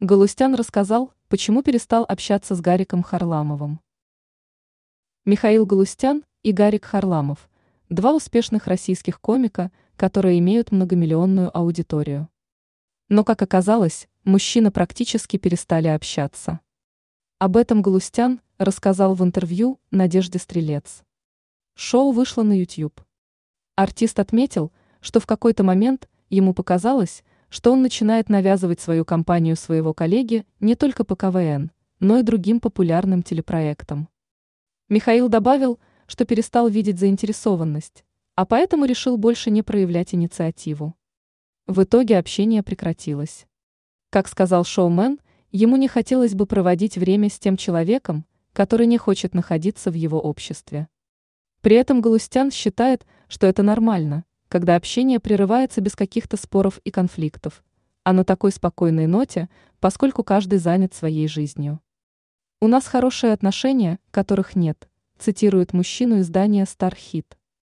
Галустян рассказал, почему перестал общаться с Гариком Харламовым. Михаил Галустян и Гарик Харламов – два успешных российских комика, которые имеют многомиллионную аудиторию. Но, как оказалось, мужчины практически перестали общаться. Об этом Галустян рассказал в интервью Надежде Стрелец. Шоу вышло на YouTube. Артист отметил, что в какой-то момент ему показалось, что он начинает навязывать свою компанию своего коллеги не только по КВН, но и другим популярным телепроектам. Михаил добавил, что перестал видеть заинтересованность, а поэтому решил больше не проявлять инициативу. В итоге общение прекратилось. Как сказал шоумен, ему не хотелось бы проводить время с тем человеком, который не хочет находиться в его обществе. При этом Галустян считает, что это нормально – когда общение прерывается без каких-то споров и конфликтов, а на такой спокойной ноте, поскольку каждый занят своей жизнью. У нас хорошие отношения, которых нет, цитирует мужчину издание Стархит.